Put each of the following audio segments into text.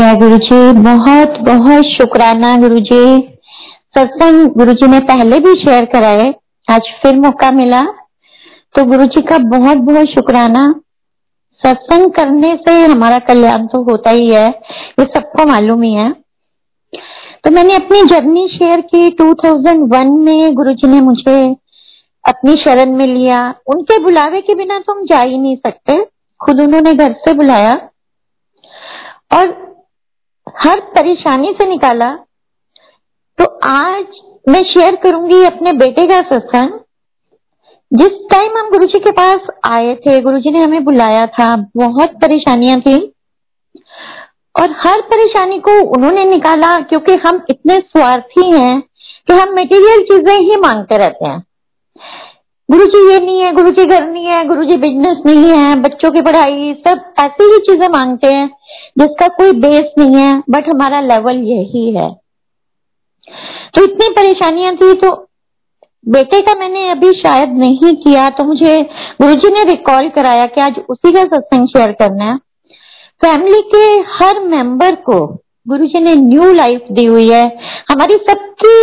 जय गुरु जी बहुत बहुत शुक्राना गुरु जी सत्संग गुरु जी ने पहले भी शेयर कराए, आज फिर मौका मिला। तो गुरु जी का बहुत बहुत शुक्राना। सत्संग करने से हमारा कल्याण तो होता ही है, ये सबको मालूम ही है। तो मैंने अपनी जर्नी शेयर की। 2001 में गुरु जी ने मुझे अपनी शरण में लिया। उनके बुलावे के बिना तो हम जा ही नहीं सकते। खुद उन्होंने घर से बुलाया। और हर परेशानी से निकाला। तो आज मैं शेयर करूँगी अपने बेटे का सत्संग। जिस टाइम हम गुरु जी के पास आए थे गुरु जी ने हमें बुलाया था, बहुत परेशानियाँ थी। और हर परेशानी को उन्होंने निकाला क्योंकि हम इतने स्वार्थी हैं कि हम मटेरियल चीज़ें ही मांगते रहते हैं। गुरु जी ये नहीं है गुरु जी घर नहीं है गुरु जी बिज़नेस नहीं है, बच्चों की पढ़ाई, सब ऐसी ही चीज़ें मांगते हैं, जिसका कोई बेस नहीं है बट हमारा लेवल यही है। तो इतनी परेशानियाँ थी तो बेटे का मैंने अभी शायद नहीं किया तो मुझे गुरुजी ने रिकॉल कराया कि आज उसी का सत्संग शेयर करना है। फैमिली के हर मेंबर को गुरुजी ने न्यू लाइफ दी हुई है। हमारी सबकी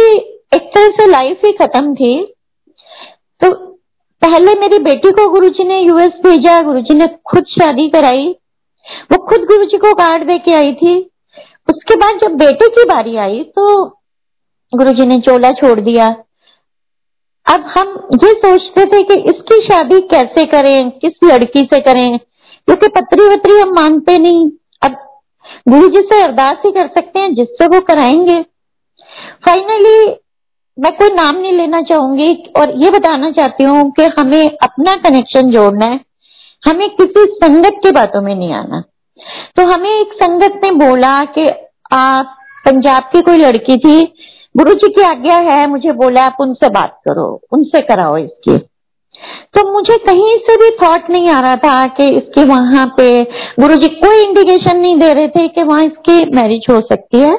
एक तरह से लाइफ ही खत्म थी। तो पहले मेरी बेटी को गुरुजी ने यूएस भेजा, गुरुजी ने खुद शादी कराई। वो खुद गुरुजी को कार्ड दे के आई थी। उसके बाद जब बेटे की बारी आई तो गुरुजी ने चोला छोड़ दिया। अब हम ये सोचते थे कि इसकी शादी कैसे करें, किस लड़की से करें, क्योंकि पत्री वत्री हम मानते नहीं। अब गुरु जी से अरदास ही कर सकते हैं, जिससे वो कराएँगे। फाइनली मैं कोई नाम नहीं लेना चाहूँगी और ये बताना चाहती हूँ कि हमें अपना कनेक्शन जोड़ना है। हमें किसी संगत की बातों में नहीं आना। तो हमें एक संगत ने बोला कि आप पंजाब की कोई लड़की थी गुरु जी की आज्ञा है, मुझे बोला आप उनसे बात करो, उनसे कराओ इसकी। तो मुझे कहीं से भी थॉट नहीं आ रहा था कि इसके वहाँ पे गुरुजी कोई इंडिकेशन नहीं दे रहे थे कि वहाँ इसकी मैरिज हो सकती है।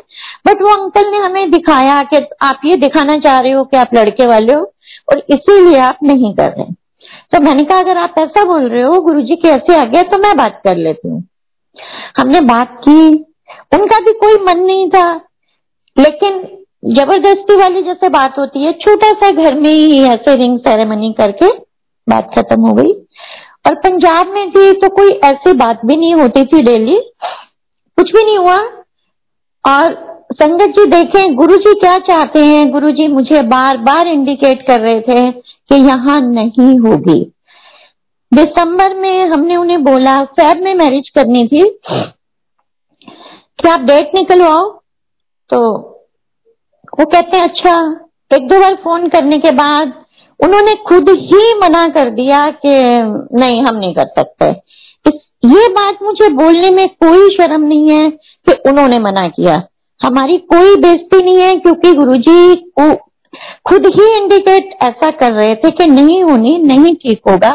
बट वो अंकल ने हमें दिखाया कि आप ये दिखाना चाह रहे हो कि आप लड़के वाले हो और इसीलिए आप नहीं कर रहे। तो मैंने कहा, अगर आप ऐसा बोल रहे हो गुरु जी की ऐसे आ गया तो मैं बात कर लेती हूँ। हमने बात की। उनका भी कोई मन नहीं था। लेकिन ज़बरदस्ती वाली जैसे बात होती है, छोटा सा घर में ही ऐसे रिंग सेरेमनी करके बात खत्म हो गई। और पंजाब में थी तो कोई ऐसी बात भी नहीं होती थी डेली। कुछ भी नहीं हुआ। और संगत जी देखें गुरु जी क्या चाहते हैं? गुरु जी मुझे बार बार इंडिकेट कर रहे थे कि यहाँ नहीं होगी। दिसंबर में हमने उन्हें बोला, फैब में मैरिज करनी थी। कि आप डेट निकलवाओ। तो वो कहते हैं अच्छा एक दो बार फ़ोन करने के बाद उन्होंने खुद ही मना कर दिया कि नहीं, हम नहीं कर सकते। इस ये बात मुझे बोलने में कोई शर्म नहीं है कि उन्होंने मना किया। हमारी कोई बेजती नहीं है, क्योंकि गुरुजी को खुद ही इंडिकेट ऐसा कर रहे थे कि नहीं होनी, नहीं ठीक होगा।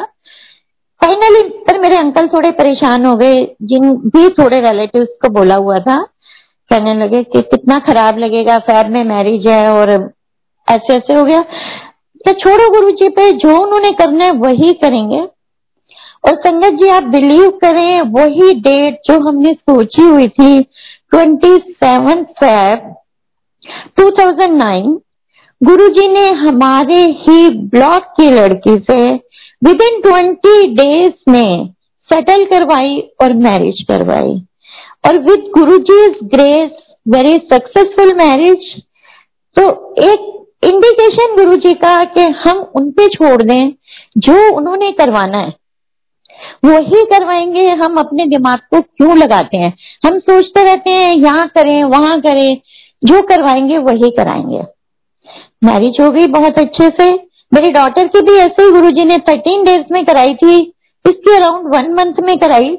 फाइनली पर मेरे अंकल थोड़े परेशान हो गए। जिन भी थोड़े रिलेटिव्स को बोला हुआ था, कहने लगे कि कितना खराब लगेगा फैब में मैरिज है और ऐसे ऐसे हो गया। क्या छोड़ो गुरु जी पे जो उन्होंने करना है वही करेंगे। और संगत जी, आप बिलीव करें, वही डेट जो हमने सोची हुई थी ट्वेंटी सेवन फैब 2009 गुरु जी ने हमारे ही ब्लॉक की लड़की से विद इन ट्वेंटी डेज़ में सेटल करवाई और मैरिज करवाई। और with Guru ji grace very successful marriage तो एक इंडिकेशन गुरु जी का कि हम उन पे छोड़ दें, जो उन्होंने करवाना है। वही करवाएँगे, हम अपने दिमाग को क्यों लगाते हैं? हम सोचते रहते हैं, यहाँ करें, वहाँ करें, जो करवाएँगे वही कराएँगे। मैरिज हो गई बहुत अच्छे से। मेरी डॉटर की भी ऐसे ही गुरु जी ने थर्टीन डेज़ में कराई थी। इसकी अराउंड वन मंथ में कराई।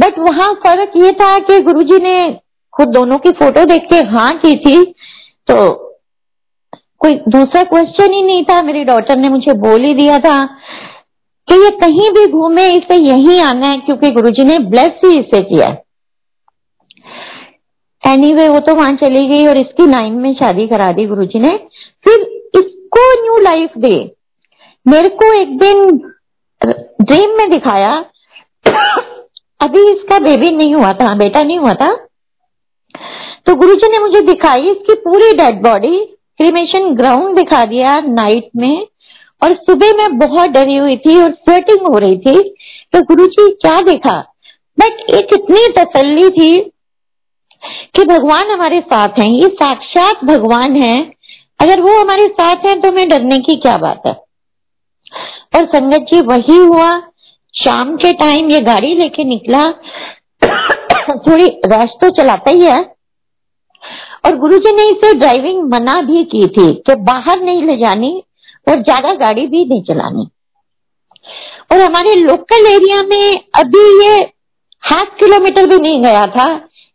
बट वहाँ फ़र्क ये था कि गुरुजी ने खुद दोनों की फ़ोटो देख के हाँ की थी। तो कोई दूसरा क्वेश्चन ही नहीं था मेरी डॉटर ने मुझे बोल ही दिया था कि ये कहीं भी घूमे इसे यही आना है क्योंकि गुरुजी ने ब्लेस ही इसे किया एनीवे anyway, वो तो वहाँ चली गई और इसकी नाइन में शादी करा दी गुरुजी ने। फिर इसको न्यू लाइफ दे मेरे को एक दिन ड्रीम में दिखाया अभी इसका बेबी नहीं हुआ था बेटा नहीं हुआ था। तो गुरुजी ने मुझे दिखाई इसकी पूरी डेड बॉडी क्रीमेशन ग्राउंड दिखा दिया नाइट में। और सुबह मैं बहुत डरी हुई थी और स्वेटिंग हो रही थी। तो गुरु जी क्या देखा? बट एक इतनी तसल्ली थी कि भगवान हमारे साथ हैं। ये साक्षात भगवान है। अगर वो हमारे साथ हैं तो हमें डरने की क्या बात है? और संगत जी, वही हुआ। शाम के टाइम ये गाड़ी लेके निकला। थोड़ी रश तो चलाता ही है। और गुरुजी ने इसे ड्राइविंग मना भी की थी कि बाहर नहीं ले जानी और ज़्यादा गाड़ी भी नहीं चलानी। और हमारे लोकल एरिया में अभी ये हाफ़ किलोमीटर भी नहीं गया था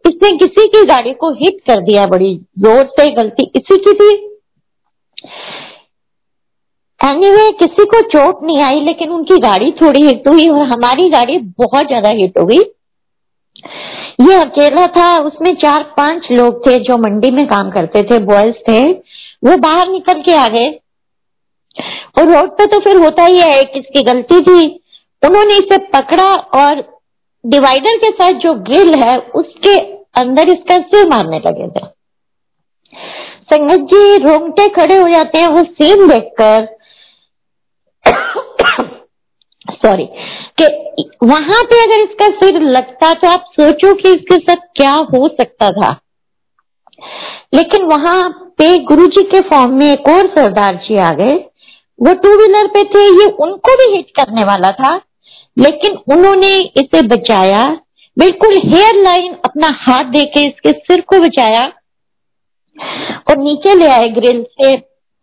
इसने किसी की गाड़ी को हिट कर दिया बड़ी ज़ोर से गलती इसी की थी। एनीवे anyway, किसी को चोट नहीं आई लेकिन उनकी गाड़ी थोड़ी हिट हुई और हमारी गाड़ी बहुत ज़्यादा हिट हो गई। ये अकेला था, उसमें चार पाँच लोग थे जो मंडी में काम करते थे बॉयज़ थे। वो बाहर निकल के आ गए। और रोड पे तो फिर होता ही है किसकी गलती थी। उन्होंने इसे पकड़ा और डिवाइडर के साथ जो ग्रिल है, उसके अंदर इसका सिर मारने लगे थे। संगत जी रोंगटे खड़े हो जाते हैं, वो सीन देखकर सॉरी कि वहाँ पे अगर इसका सिर लगता तो आप सोचो कि इसके साथ क्या हो सकता था। लेकिन वहाँ पे गुरुजी के फॉर्म में एक और सरदार जी आ गए। वो टू व्हीलर पे थे, ये उनको भी हिट करने वाला था। लेकिन उन्होंने इसे बचाया। बिल्कुल हेयर लाइन अपना हाथ देके इसके सिर को बचाया। और नीचे ले आए ग्रिल से।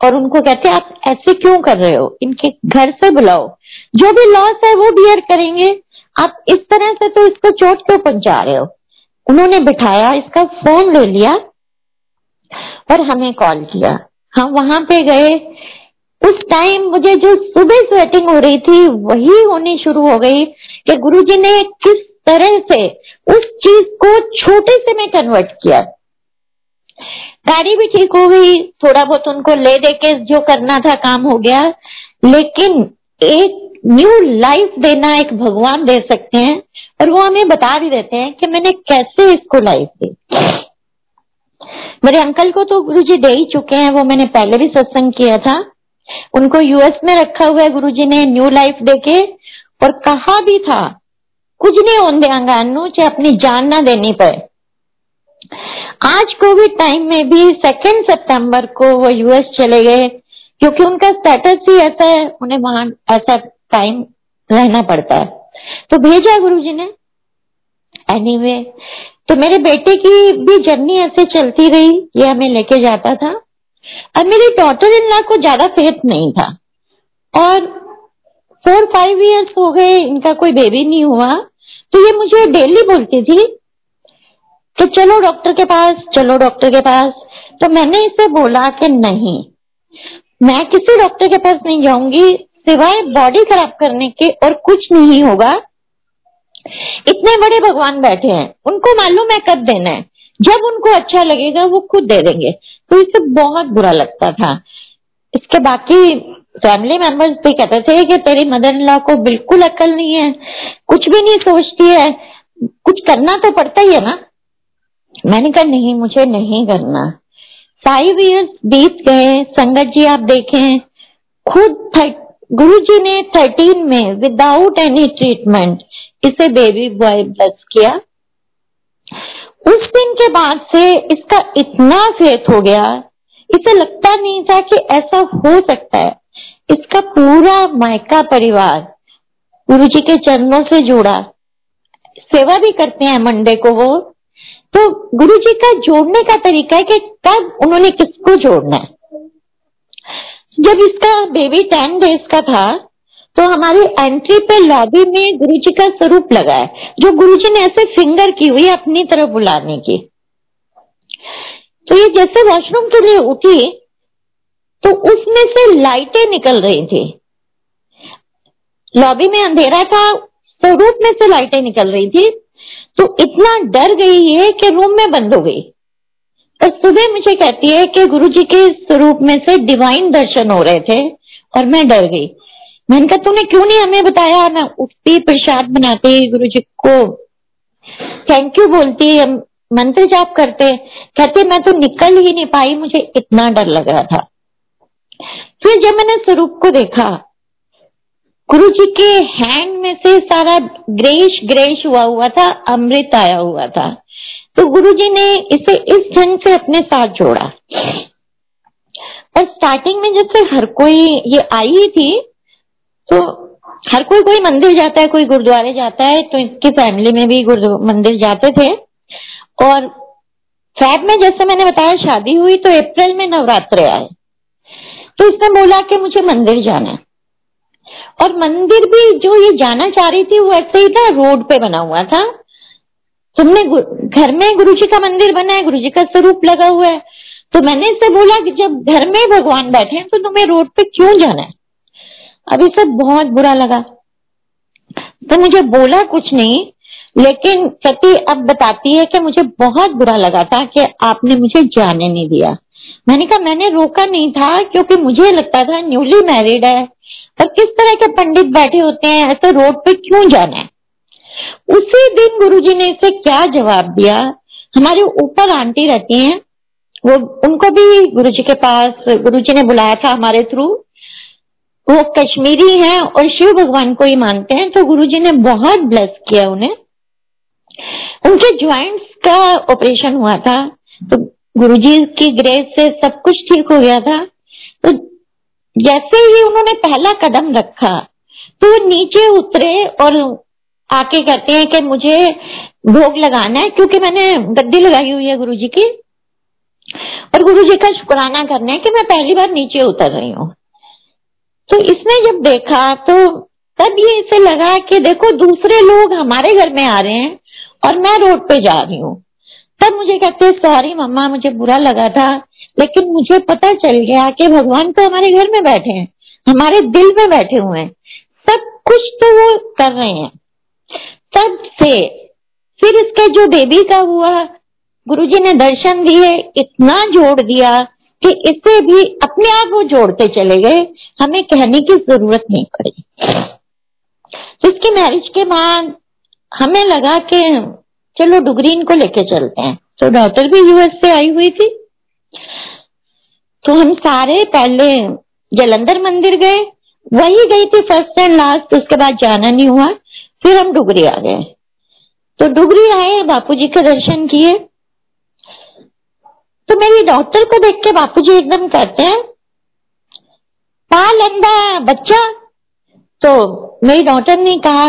और उनको कहते आप ऐसे क्यों कर रहे हो? इनके घर से बुलाओ। जो भी लॉस है, वो बियर करेंगे। आप इस तरह से तो इसको चोट क्यों पहुँचा रहे हो? उन्होंने बिठाया, इसका फ़ोन ले लिया और हमें कॉल किया। हम वहाँ पे गए। उस टाइम मुझे जो सुबह स्वेटिंग हो रही थी, वही होनी शुरू हो गई कि गुरुजी ने किस तरह से उस चीज़ को छोटे से में कन्वर्ट किया। गाड़ी भी ठीक हो गई थोड़ा बहुत उनको ले दे के जो करना था काम हो गया। लेकिन एक न्यू लाइफ देना एक भगवान दे सकते हैं और वो हमें बता भी देते हैं कि मैंने कैसे इसको लाइफ दी। मेरे अंकल को तो गुरु जी दे ही चुके हैं, वो मैंने पहले भी सत्संग किया था। उनको यूएस में रखा हुआ है गुरु जी ने न्यू लाइफ देके और कहा भी था, कुछ नहीं होने देंगा चाहे अपनी जान ना देनी पड़े। आज कोविड टाइम में भी सेकेंड सितंबर को वो यूएस चले गए क्योंकि उनका स्टेटस ही ऐसा है उन्हें वहाँ ऐसा टाइम रहना पड़ता है। तो भेजा गुरु जी ने। एनीवे anyway, तो मेरे बेटे की भी जर्नी ऐसे चलती रही ये हमें लेके जाता था। अब मेरी डॉटर इन लॉ को ज़्यादा फेथ नहीं था। और फोर फाइव इयर्स हो गए इनका कोई बेबी नहीं हुआ। तो ये मुझे डेली बोलती थी कि चलो डॉक्टर के पास, चलो डॉक्टर के पास। तो मैंने इसे बोला कि नहीं, मैं किसी डॉक्टर के पास नहीं जाऊँगी, सिवाय बॉडी खराब करने के और कुछ नहीं होगा। इतने बड़े भगवान बैठे हैं, उनको मालूम है कब देना है। जब उनको अच्छा लगेगा, वो खुद दे देंगे। तो इसे बहुत बुरा लगता था। इसके बाकी फैमिली मेंबर्स भी कहते थे कि तेरी मदर इन लॉ को बिल्कुल अकल नहीं है, कुछ भी नहीं सोचती है। कुछ करना तो पड़ता ही है ना। मैंने कहा, नहीं, मुझे नहीं करना। फाइव इयर्स बीत गए, संगत जी आप देखें, खुद गुरु जी ने थर्टीन में विदाउट एनी ट्रीटमेंट इसे बेबी बॉय ब्लस किया। उस दिन के बाद से इसका इतना फेथ हो गया, इसे लगता नहीं था कि ऐसा हो सकता है। इसका पूरा मायका परिवार गुरु जी के चरणों से जुड़ा। सेवा भी करते हैं मंडे को वो। तो गुरु जी का जोड़ने का तरीका है कि कब उन्होंने किसको जोड़ना है। जब इसका बेबी टेन डेज़ का था तो हमारी एंट्री पे लॉबी में गुरु जी का स्वरूप लगा है, जो गुरु जी ने ऐसे फिंगर की हुई अपनी तरफ़ बुलाने की। तो ये जैसे वॉशरूम के लिए उठी तो उसमें से लाइटें निकल रही थी। लॉबी में अंधेरा था, स्वरूप में से लाइटें निकल रही थी तो इतना डर गई है कि रूम में बंद हो गई। और सुबह मुझे कहती है कि गुरु जी के स्वरूप में से डिवाइन दर्शन हो रहे थे और मैं डर गई। मैंने कहा, तूने क्यों नहीं हमें बताया? मैं उठती, प्रसाद बनाती गुरु जी को थैंक यू बोलती, हम मंत्र जाप करते। कहते, मैं तो निकल ही नहीं पाई, मुझे इतना डर लग रहा था। फिर जब मैंने स्वरूप को देखा गुरु जी के हैंड में से सारा ग्रेश ग्रेश हुआ हुआ था, अमृत आया हुआ था। तो गुरु जी ने इसे इस ढंग से अपने साथ जोड़ा। और स्टार्टिंग में जैसे हर कोई ये आई थी तो हर कोई कोई मंदिर जाता है, कोई गुरुद्वारे जाता है तो इसकी फैमिली में भी गुरु, मंदिर जाते थे। और फैब में जैसे मैंने बताया, शादी हुई तो अप्रैल में नवरात्र आए। तो इसने बोला कि मुझे मंदिर जाना है। और मंदिर भी जो ये जाना चाह रही थी, वो ऐसे ही था, रोड पे बना हुआ था। तुमने घर में गुरु जी का मंदिर बना है, गुरु जी का स्वरूप लगा हुआ है। तो मैंने इससे बोला कि जब घर में भगवान बैठे हैं तो तुम्हें रोड पे क्यों जाना है? अब इसे बहुत बुरा लगा। तो मुझे बोला कुछ नहीं लेकिन सती अब बताती है कि मुझे बहुत बुरा लगा था कि आपने मुझे जाने नहीं दिया। मैंने कहा, मैंने रोका नहीं था क्योंकि मुझे लगता था न्यूली मैरिड है। और किस तरह के पंडित बैठे होते हैं? ऐसे रोड पे क्यों जाना है? उसी दिन गुरुजी ने इसे क्या जवाब दिया? हमारे ऊपर आंटी रहती हैं। वो, उनको भी गुरुजी के पास, गुरुजी ने बुलाया था हमारे थ्रू वो कश्मीरी हैं और शिव भगवान को ही मानते हैं। तो गुरुजी ने बहुत ब्लेस किया उन्हें। उनके ज्वाइंट्स का ऑपरेशन हुआ था तो गुरुजी की ग्रेस से सब कुछ ठीक हो गया था। तो जैसे ही उन्होंने पहला कदम रखा तो नीचे उतरे और आके कहते हैं कि मुझे भोग लगाना है, क्योंकि मैंने गद्दी लगाई हुई है गुरुजी की। और गुरुजी का शुक्राना करना है कि मैं पहली बार नीचे उतर रही हूँ। तो इसने जब देखा तो तब ये इसे लगा कि देखो, दूसरे लोग हमारे घर में आ रहे हैं और मैं रोड पे जा रही हूँ। तब मुझे कहते सॉरी मम्मा, मुझे बुरा लगा था, लेकिन मुझे पता चल गया कि भगवान तो हमारे घर में बैठे हैं, हमारे दिल में बैठे हुए हैं। सब कुछ तो वो कर रहे हैं। तब से फिर इसके जो बेबी का हुआ, गुरुजी ने दर्शन दिए, इतना जोड़ दिया कि इसे भी अपने आप वो जोड़ते चले गए। हमें कहने की ज़रूरत नहीं पड़ी। इसकी मैरिज के बाद हमें लगा कि चलो डुगरीन को लेके चलते हैं। तो डॉटर भी यूएस से आई हुई थी। तो हम सारे पहले जलंधर मंदिर गए। वही गई थी फ़र्स्ट एंड लास्ट उसके बाद जाना नहीं हुआ। फिर हम डुगरी आ गए। तो डुगरी आए बापू जी के दर्शन किए। तो मेरी डॉक्टर को देख के बापू जी एकदम कहते हैं पा लंदा बच्चा। तो मेरी डॉक्टर ने कहा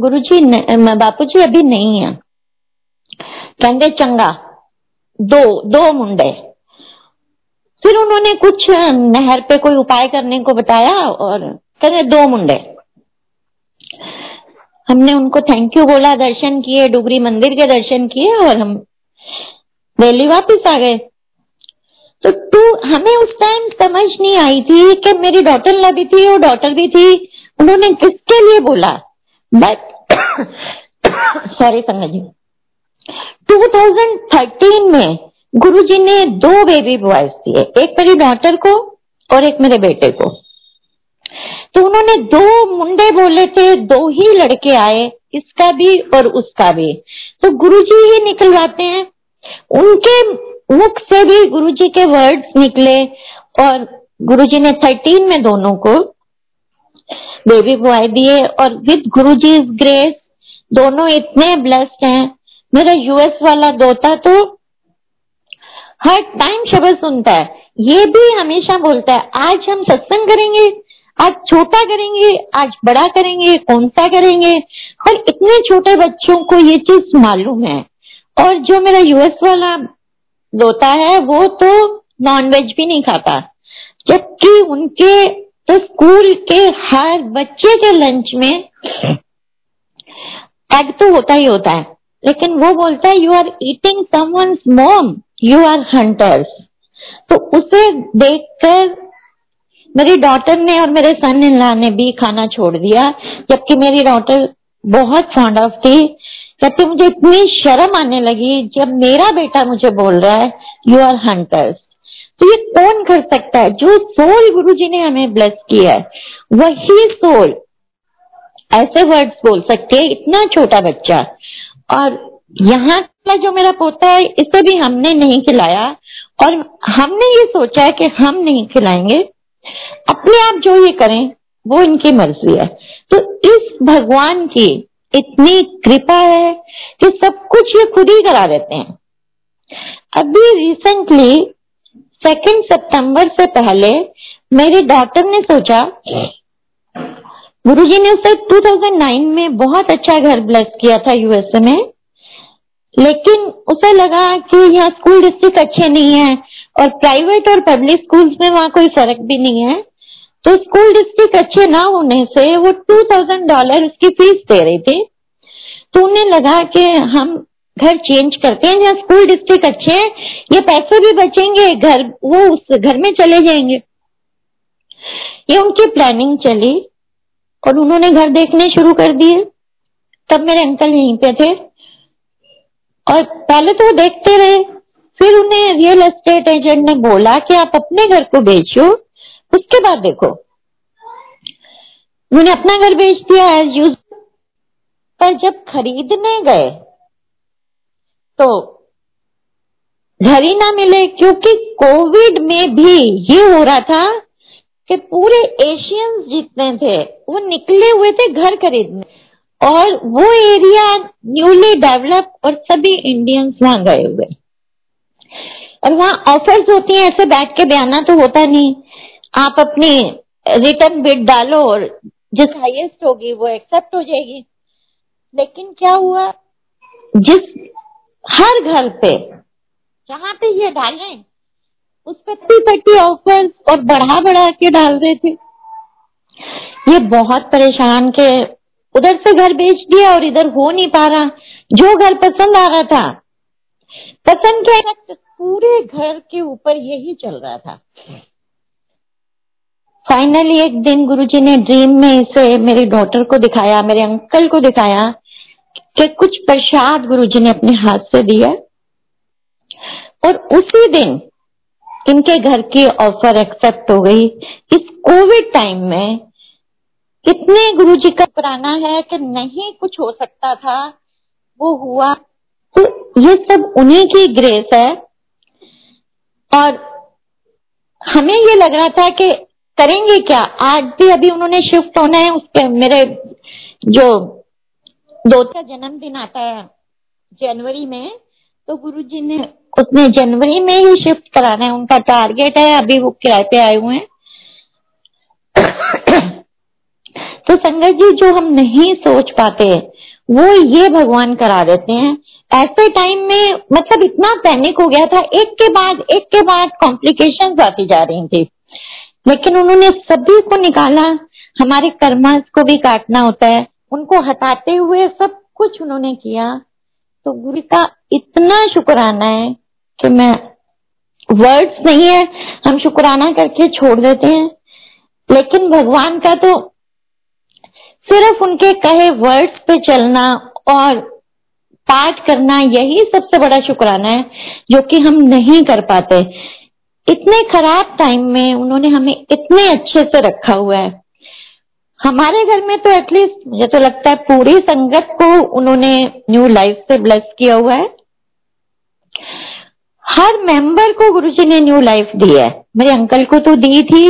गुरुजी बापूजी अभी नहीं है। कहते चंगा, दो दो मुंडे। फिर उन्होंने कुछ नहर पे कोई उपाय करने को बताया और कहते दो मुंडे। हमने उनको थैंक यू बोला, दर्शन किए डुगरी मंदिर के दर्शन किए और हम दिल्ली वापस आ गए। तो टू हमें उस टाइम समझ नहीं आई थी कि मेरी डॉटर लगी थी और डॉटर भी थी। उन्होंने किसके लिए बोला? बट सॉरी संगत जी 2013 में गुरुजी ने दो बेबी बॉयज़ दिए। एक मेरी डॉटर को और एक मेरे बेटे को। तो उन्होंने दो मुंडे बोले थे, दो ही लड़के आए, इसका भी और उसका भी। तो गुरुजी ही निकलवाते हैं। उनके मुख से भी गुरुजी के वर्ड्स निकले और गुरुजी ने थर्टीन में दोनों को बेबी बॉय दिए और विद गुरुजी ग्रेस दोनों इतने ब्लेस्ड हैं। मेरा यूएस वाला दोता तो हर टाइम शब्द सुनता है। ये भी हमेशा बोलता है, आज हम सत्संग करेंगे, आज छोटा करेंगे, आज बड़ा करेंगे कौन सा करेंगे? और इतने छोटे बच्चों को ये चीज़ मालूम है। और जो मेरा यूएस वाला दोता है, वो तो नॉनवेज भी नहीं खाता। जबकि उनके तो स्कूल के हर बच्चे के लंच में एग तो होता ही होता है। लेकिन वो बोलता है you are eating someone's mom you are hunters तो उसे देखकर मेरी डॉटर ने और मेरे सन इन ने भी खाना छोड़ दिया, जबकि मेरी डॉटर बहुत फॉन्ड ऑफ़ थी। कहते मुझे इतनी शर्म आने लगी जब मेरा बेटा मुझे बोल रहा है यू आर हंटर्स तो ये कौन कर सकता है? जो सोल गुरु जी ने हमें ब्लेस किया है, वही सोल ऐसे वर्ड्स बोल सकते हैं, इतना छोटा बच्चा। और यहाँ का जो मेरा पोता है, इसे भी हमने नहीं खिलाया। और हमने ये सोचा है कि हम नहीं खिलाएँगे। अपने आप जो ये करें, वो इनकी मर्ज़ी है। तो इस भगवान की इतनी कृपा है कि सब कुछ ये खुद ही करा देते हैं। अभी रिसेंटली सेकेंड सितंबर से पहले, मेरी डॉटर ने सोचा गुरुजी ने उसे 2009 में बहुत अच्छा घर ब्लेस किया था यूएसए में। लेकिन उसे लगा कि यहाँ स्कूल डिस्ट्रिक्ट अच्छे नहीं है और प्राइवेट और पब्लिक स्कूल्स में वहाँ कोई फ़र्क भी नहीं है। तो स्कूल डिस्ट्रिक्ट अच्छे ना होने से वो 2000 डॉलर उसकी फ़ीस दे रही थी। तो उन्हें लगा कि हम घर चेंज करते हैं जहाँ स्कूल डिस्ट्रिक्ट अच्छे हैं, ये पैसे भी बचेंगे, घर, वो उस घर में चले जाएँगे। ये उनकी प्लानिंग चली। और उन्होंने घर देखने शुरू कर दिए। तब मेरे अंकल यहीं पे थे। और पहले तो वो देखते रहे। फिर उन्हें रियल एस्टेट एजेंट ने बोला कि आप अपने घर को बेचो। उसके बाद देखो। उन्होंने अपना घर बेच दिया एज यूज़ पर जब खरीदने गए तो घर ही ना मिले, क्योंकि कोविड में भी ये हो रहा था कि पूरे एशियंस जितने थे, वो निकले हुए थे घर खरीदने। और वो एरिया न्यूली डेवलप और सभी इंडियंस वहाँ गए हुए। और वहाँ ऑफर्स होती हैं, ऐसे बैठ के बयाना तो होता नहीं। आप अपनी रिटर्न बिड डालो और जिस हाईएस्ट होगी वो एक्सेप्ट हो जाएगी। लेकिन क्या हुआ? जिस हर घर पे, जहाँ पे ये डाले उस पर पट्टी ऑफर्स और बढ़ा बढ़ा के डाल रहे थे। ये बहुत परेशान के उधर से घर बेच दिया और इधर हो नहीं पा रहा। जो घर पसंद आ रहा था। पसंद क्या पूरे घर के ऊपर यही चल रहा था। फाइनली एक दिन गुरुजी ने ड्रीम में इसे मेरी डॉटर को दिखाया, मेरे अंकल को दिखाया कि कुछ प्रसाद गुरुजी ने अपने हाथ से दिया। और उसी दिन इनके घर की ऑफ़र एक्सेप्ट हो गई। इस कोविड टाइम में इतने गुरु जी का पुराना है कि नहीं कुछ हो सकता था, वो हुआ। तो ये सब उन्हीं की ग्रेस है। और हमें ये लग रहा था कि करेंगे क्या? आज भी अभी उन्होंने शिफ्ट होना है उसके मेरे जो दो जन्मदिन आता है, जनवरी में तो गुरु जी ने उसने जनवरी में ही शिफ्ट कराना है, उनका टारगेट है, अभी वो किराए पे आए हुए हैं। तो संगत जी, जो हम नहीं सोच पाते, वो ये भगवान करा देते हैं। ऐसे टाइम में मतलब इतना पैनिक हो गया था, एक के बाद, एक के बाद कॉम्प्लिकेशन आती जा रही थी। लेकिन उन्होंने सभी को निकाला, हमारे कर्मस को भी काटना होता है, उनको हटाते हुए सब कुछ उन्होंने किया। तो गुरु का इतना शुक्राना है कि मैं वर्ड्स नहीं है, हम शुक्राना करके छोड़ देते हैं। लेकिन भगवान का तो सिर्फ़ उनके कहे वर्ड्स पे चलना और पाठ करना यही सबसे बड़ा शुक्राना है, जो कि हम नहीं कर पाते। इतने खराब टाइम में उन्होंने हमें इतने अच्छे से रखा हुआ है। हमारे घर में तो एटलीस्ट मुझे तो लगता है पूरी संगत को उन्होंने न्यू लाइफ से ब्लेस किया हुआ है। हर मेंबर को गुरुजी ने न्यू लाइफ दी है। मेरे अंकल को तो दी थी।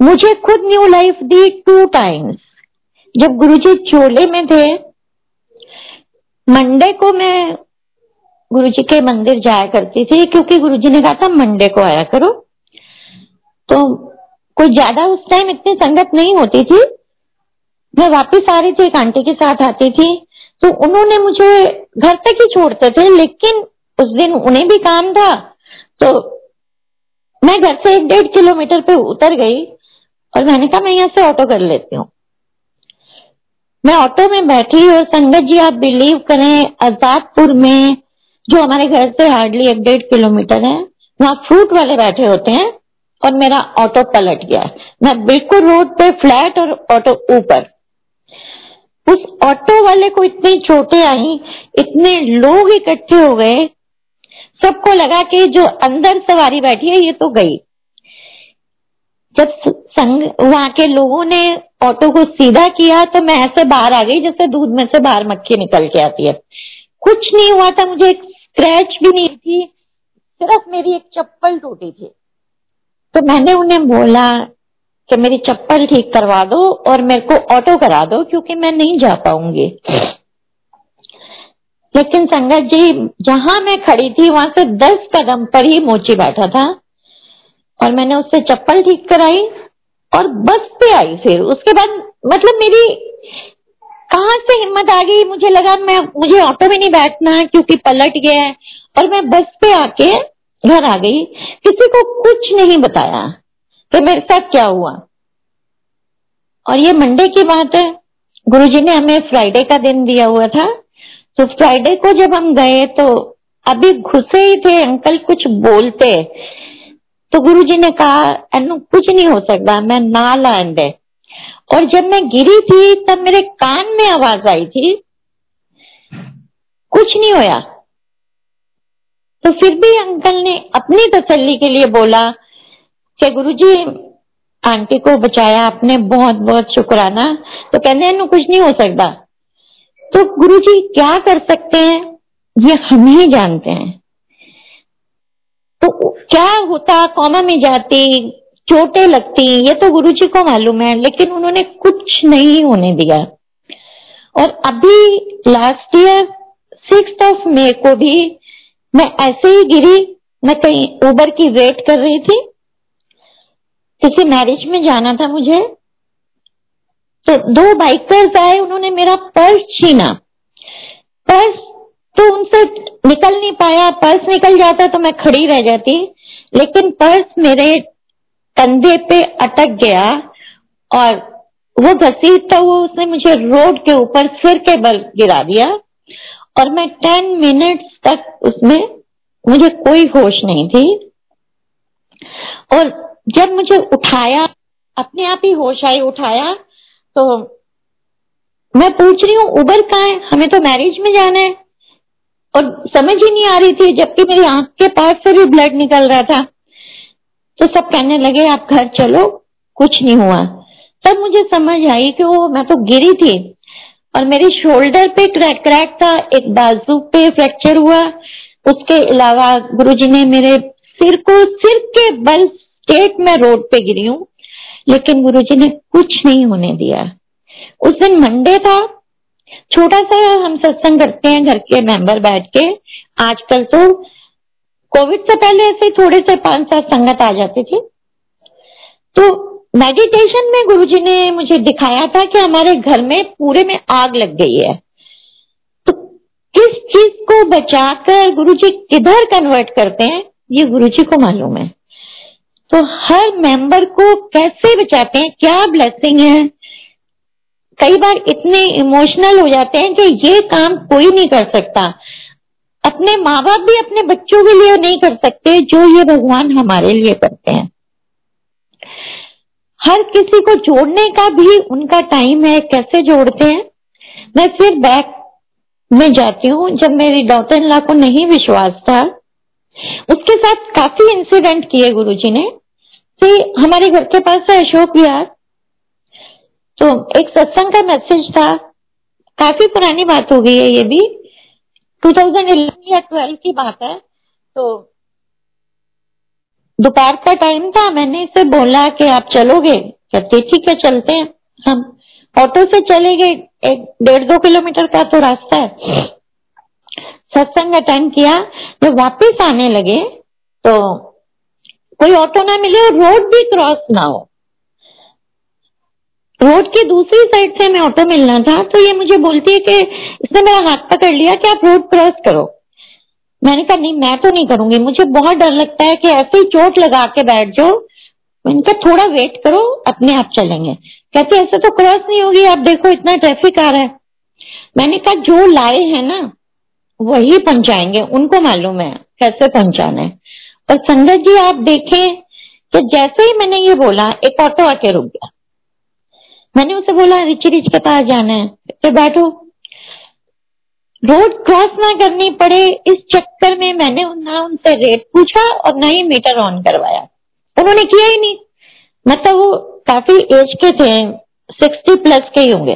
मुझे खुद न्यू लाइफ दी टू टाइम्स जब गुरुजी चोले में थे, मंडे को मैं गुरुजी के मंदिर जाया करती थी, क्योंकि गुरुजी ने कहा था, मंडे को आया करो। तो कोई ज़्यादा उस टाइम इतनी संगत नहीं होती थी। मैं वापस आ रही थी, एक आंटी के साथ आती थी। तो उन्होंने मुझे घर तक ही छोड़ते थे, लेकिन उस दिन उन्हें भी काम था। तो मैं घर से एक डेढ़ किलोमीटर पे उतर गई और मैंने कहा, मैं यहाँ से ऑटो कर लेती हूँ। मैं ऑटो में बैठी और संगत जी, आप बिलीव करें, आजादपुर में जो हमारे घर से हार्डली एक डेढ़ किलोमीटर है, वहाँ फ्रूट वाले बैठे होते हैं और मेरा ऑटो पलट गया। मैं बिल्कुल रोड पे फ्लैट और ऑटो ऊपर। उस ऑटो वाले को इतनी चोटें आई, इतने लोग इकट्ठे हो गए सबको लगा कि जो अंदर सवारी बैठी है, ये तो गई। जब संग, वहाँ के लोगों ने ऑटो को सीधा किया तो मैं ऐसे बाहर आ गई, जैसे दूध में से बाहर मक्खी निकल के आती है। कुछ नहीं हुआ था, मुझे एक स्क्रैच भी नहीं थी, सिर्फ़ मेरी एक चप्पल टूटी थी। तो मैंने उन्हें बोला कि मेरी चप्पल ठीक करवा दो और मेरे को ऑटो करा दो, क्योंकि मैं नहीं जा पाऊँगी। लेकिन संगत जी, जहाँ मैं खड़ी थी, वहाँ से दस कदम पर ही मोची बैठा था। और मैंने उससे चप्पल ठीक कराई और बस पे आई फिर। उसके बाद मतलब मेरी कहा से हिम्मत आ गई? मुझे लगा मैं, मुझे ऑटो में नहीं बैठना है क्योंकि पलट गया है। और मैं बस पे आके घर आ गई। किसी को कुछ नहीं बताया कि मेरे साथ क्या हुआ। और ये मंडे की बात है। गुरुजी ने हमें फ्राइडे का दिन दिया हुआ था। तो फ्राइडे को जब हम गए तो अभी घुसे ही थे, अंकल कुछ बोलते। तो गुरुजी ने कहा एनु कुछ नहीं हो सकता, मैं ना लैंड है और जब मैं गिरी थी, तब मेरे कान में आवाज़ आई थी। कुछ नहीं होया। तो फिर भी अंकल ने अपनी तसल्ली के लिए बोला कि गुरुजी, आंटी को बचाया आपने? बहुत बहुत शुक्राना। तो कहने कुछ नहीं हो सकता। तो गुरु जी क्या कर सकते हैं? ये हम ही जानते हैं। तो क्या होता, कौमा में जाती, चोटें लगती, ये तो गुरु जी को मालूम है, लेकिन उन्होंने कुछ नहीं होने दिया। और अभी last year six of May को भी मैं ऐसे ही गिरी, मैं कहीं उबर की वेट कर रही थी। किसी मैरिज में जाना था मुझे। तो दो बाइकर्स आए, उन्होंने मेरा पर्स छीना। पर्स तो उनसे निकल नहीं पाया पर्स निकल जाता तो मैं खड़ी रह जाती, लेकिन पर्स मेरे कंधे पे अटक गया और वो घसीटता हुआ उसने मुझे रोड के ऊपर सिर के बल गिरा दिया और मैं टेन मिनट्स तक उसमें, मुझे कोई होश नहीं थी। और जब मुझे उठाया, अपने आप ही होश आई, उठाया तो मैं पूछ रही हूँ उबर कहाँ है? हमें तो मैरिज में जाना है। और समझ ही नहीं आ रही थी, जबकि मेरी आँख के पास से भी ब्लड निकल रहा था। तो सब कहने लगे, आप घर चलो, कुछ नहीं हुआ। तब मुझे समझ आई कि वो, मैं तो गिरी थी। और मेरे शोल्डर पे क्रैक क्रैक था, एक बाजू पे फ्रैक्चर हुआ। उसके अलावा गुरुजी ने मेरे सिर को, सिर के बल स्टेट में रोड पे गिरी हूँ। लेकिन गुरुजी ने कुछ नहीं होने दिया। उस दिन मंडे था। छोटा सा हम सत्संग करते हैं घर के मेंबर बैठ के। आजकल तो कोविड से पहले ऐसे थोड़े से पाँच सात संगत आ जाते थे। तो मेडिटेशन में गुरुजी ने मुझे दिखाया था कि हमारे घर में पूरे में आग लग गई है। तो किस चीज़ को बचाकर गुरुजी किधर कन्वर्ट करते हैं, ये गुरुजी को मालूम है। तो हर मेंबर को कैसे बचाते हैं, क्या ब्लेसिंग है। कई बार इतने इमोशनल हो जाते हैं कि ये काम कोई नहीं कर सकता। अपने माँ बाप भी अपने बच्चों के लिए नहीं कर सकते जो ये भगवान हमारे लिए करते हैं। हर किसी को जोड़ने का भी उनका टाइम है, कैसे जोड़ते हैं। मैं फिर बैक में जाती हूँ, जब मेरी डॉटर इन को नहीं विश्वास था उसके साथ काफ़ी इंसिडेंट किए गुरुजी ने। तो हमारे घर के पास है अशोक विहार। तो एक सत्संग का मैसेज था। काफ़ी पुरानी बात हो गई है ये भी। 2011 या 12 की बात है। तो दोपहर का टाइम था। मैंने इसे बोला कि आप चलोगे? कहते ठीक है चलते हैं? हम ऑटो से चले गए। एक डेढ़ दो किलोमीटर का तो रास्ता है। सत्संग अटेंड किया, जब वापस आने लगे तो कोई ऑटो ना मिले और रोड भी क्रॉस ना हो। रोड की दूसरी साइड से हमें ऑटो मिलना था तो ये मुझे बोलती है कि इसने मेरा हाथ पकड़ लिया कि आप रोड क्रॉस करो। मैंने कहा, नहीं, मैं तो नहीं करूँगी। मुझे बहुत डर लगता है कि ऐसे ही चोट लगा के बैठ जाओ। इनका थोड़ा वेट करो, अपने आप चलेंगे। कहते, ऐसे तो क्रॉस नहीं होगी, आप देखो, इतना ट्रैफ़िक आ रहा है। मैंने कहा, जो लाए हैं ना वही पहुंचाएँगे, उनको मालूम है कैसे पहुंचाना है। और संगत जी, आप देखें कि जैसे ही मैंने ये बोला, एक ऑटो आके रुक गया। मैंने उसे बोला, रिची, रिच के पास जाना है? तो बैठो। रोड क्रॉस ना करनी पड़े, इस चक्कर में मैंने ना उनसे रेट पूछा और ना ही मीटर ऑन करवाया। उन्होंने किया ही नहीं। मतलब वो काफ़ी एज के थे, सिक्सटी प्लस के ही होंगे।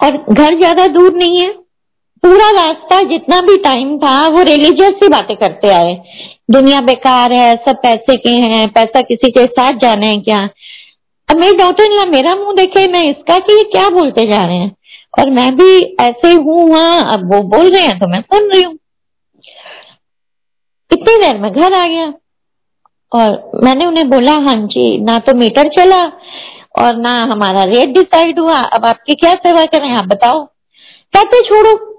और घर ज़्यादा दूर नहीं है पूरा रास्ता जितना भी टाइम था, वो रिलीजियस सी बातें करते आए। दुनिया बेकार है, सब पैसे के हैं, पैसा किसी के साथ जाना है क्या? अब मेरे डॉटर ला मेरा मुँह देखे, मैं इसका कि ये क्या बोलते जा रहे हैं? और मैं भी ऐसे हूँ वहाँ अब वो बोल रहे हैं तो मैं सुन रही हूँ। इतनी देर में घर आ गया। और मैंने उन्हें बोला हाँ जी, ना तो मीटर चला और ना हमारा रेट डिसाइड हुआ। अब आपकी क्या सेवा करें, आप बताओ। कहते, छोड़ो।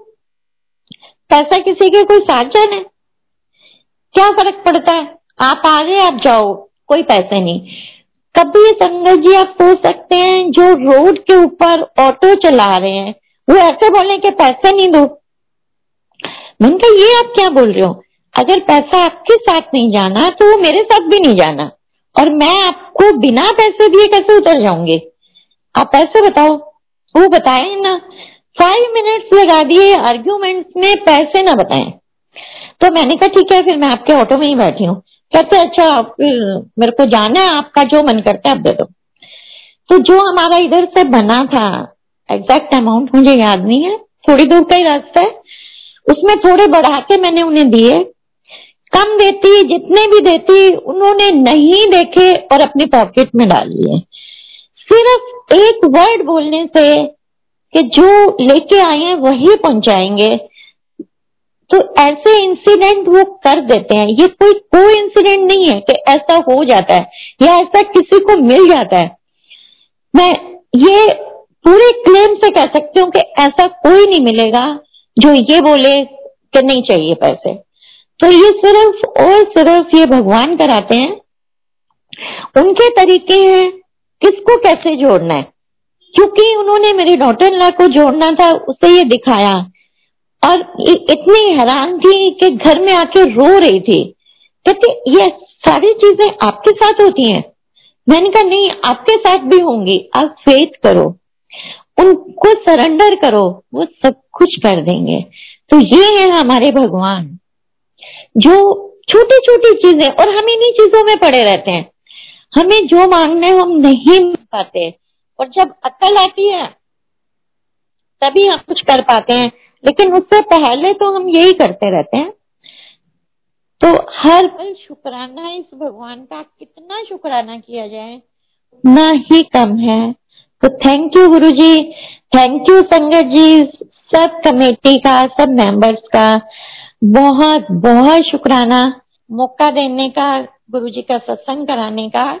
पैसा किसी के कोई साथ जाने? क्या फ़र्क पड़ता है? आप आ गए, आप जाओ, कोई पैसे नहीं। कभी संगत जी आप सोच सकते हैं, जो रोड के ऊपर ऑटो चला रहे हैं, वो ऐसे बोले के पैसे नहीं दो। मैंने कहा, ये आप क्या बोल रहे हो? अगर पैसा आपके साथ नहीं जाना तो वो मेरे साथ भी नहीं जाना। और मैं आपको बिना पैसे दिए कैसे उतर जाऊँगी? आप पैसे बताओ, वो बताए ना। फाइव मिनट्स लगा दिए आर्ग्यूमेंट्स में पैसे ना बताएँ। तो मैंने कहा, ठीक है, फिर मैं आपके ऑटो में ही बैठी हूँ। कहते अच्छा आप मेरे को जाना है, आपका जो मन करता है, आप दे दो। तो जो हमारा इधर से बना था एग्जैक्ट अमाउंट मुझे याद नहीं है, थोड़ी दूर का ही रास्ता है। उसमें थोड़े बढ़ा के मैंने उन्हें दिए। कम देती, जितने भी देती, उन्होंने नहीं देखे और अपने पॉकेट में डाल लिए सिर्फ़ एक वर्ड बोलने से कि जो लेके आए हैं, वही पहुंचाएँगे। तो ऐसे इंसिडेंट वो कर देते हैं। ये कोई कोई इंसिडेंट नहीं है कि ऐसा हो जाता है या ऐसा किसी को मिल जाता है। मैं ये पूरे क्लेम से कह सकती हूँ कि ऐसा कोई नहीं मिलेगा जो ये बोले कि नहीं चाहिए पैसे। तो ये सिर्फ़ और सिर्फ़ ये भगवान कराते हैं। उनके तरीके हैं, किसको कैसे जोड़ना है? क्योंकि उन्होंने मेरे डॉटर ला को जोड़ना था, उसे ये दिखाया। और इतनी हैरान थी कि घर में आके रो रही थी। कहते, ये सारी चीज़ें आपके साथ होती हैं? मैंने कहा, नहीं, आपके साथ भी होंगी। आप फेथ करो। उनको सरेंडर करो। वो सब कुछ कर देंगे। तो ये है हमारे भगवान। जो छोटी छोटी चीज़ें, और हम इन्हीं चीज़ों में पड़े रहते हैं। हमें जो मांगना है, हम नहीं पाते। और जब अक्ल आती है, तभी हम कुछ कर पाते हैं। लेकिन उससे पहले तो हम यही करते रहते हैं। तो हर पल शुक्राना, इस भगवान का कितना शुक्राना किया जाए ना ही कम है। तो thank you Guru ji thank you संगत जी, सब कमेटी का, सब मेंबर्स का। बहुत बहुत शुक्राना। मौका देने का गुरु जी का सत्संग कराने का।